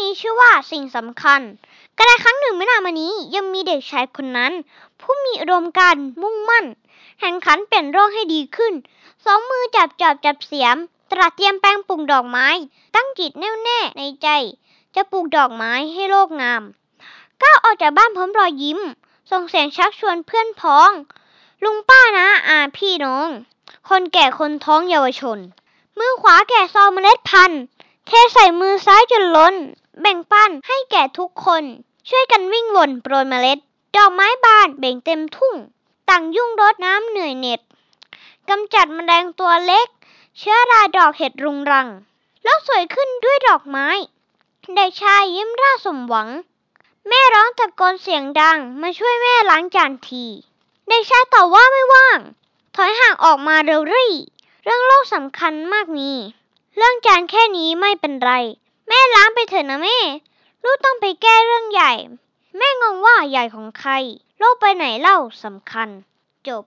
นี้ชื่อว่าสิ่งสำคัญกระไรครั้งหนึ่งไม่นานมานี้ยังมีเด็กชายคนนั้น ผู้มีอุดมการมุ่งมั่นแข่งขันเปลี่ยนโลกให้ดีขึ้น สองมือจับจับจับเสียม ตระเตรียมแปลงปลูกดอกไม้ ตั้งจิตแน่วแน่ในใจ จะปลูกดอกไม้ให้โลกงาม ก้าวออกจากบ้านพร้อมรอยยิ้ม ส่งเสียงชักชวนเพื่อนพ้อง ลุงป้านะอาพี่น้อง คนแก่คนท้องเยาวชน มือขวาแก่ซองเมล็ดพันธุ์เทใส่มือซ้ายจนล้น แบ่งปันให้แก่ทุกคน ช่วยกันวิ่งวนโปรยเมล็ด ดอกไม้บานเบ่งเต็มทุ่ง ต่างยุ่งรดน้ำเหนื่อยเหน็ดกำจัดแมลงตัวเล็ก เชื้อราดอกเห็ดรุงรัง โลกสวยขึ้นด้วยดอกไม้เด็กชายยิ้มร่าสมหวัง แม่ร้องตะโกนเสียงดังมาช่วยแม่ล้างจานทีเด็กชายตอบว่าไม่ว่าง ถอยห่างออกมาเร็วรี่ เรื่องโลกสำคัญมากมีเรื่องจานแค่นี้ไม่เป็นไร ล้างไปเถอะนะแม่ ลูกต้องไปแก้เรื่องใหญ่ แม่งงว่าใหญ่ของใคร โลกไปไหนเล่าสำคัญ จบ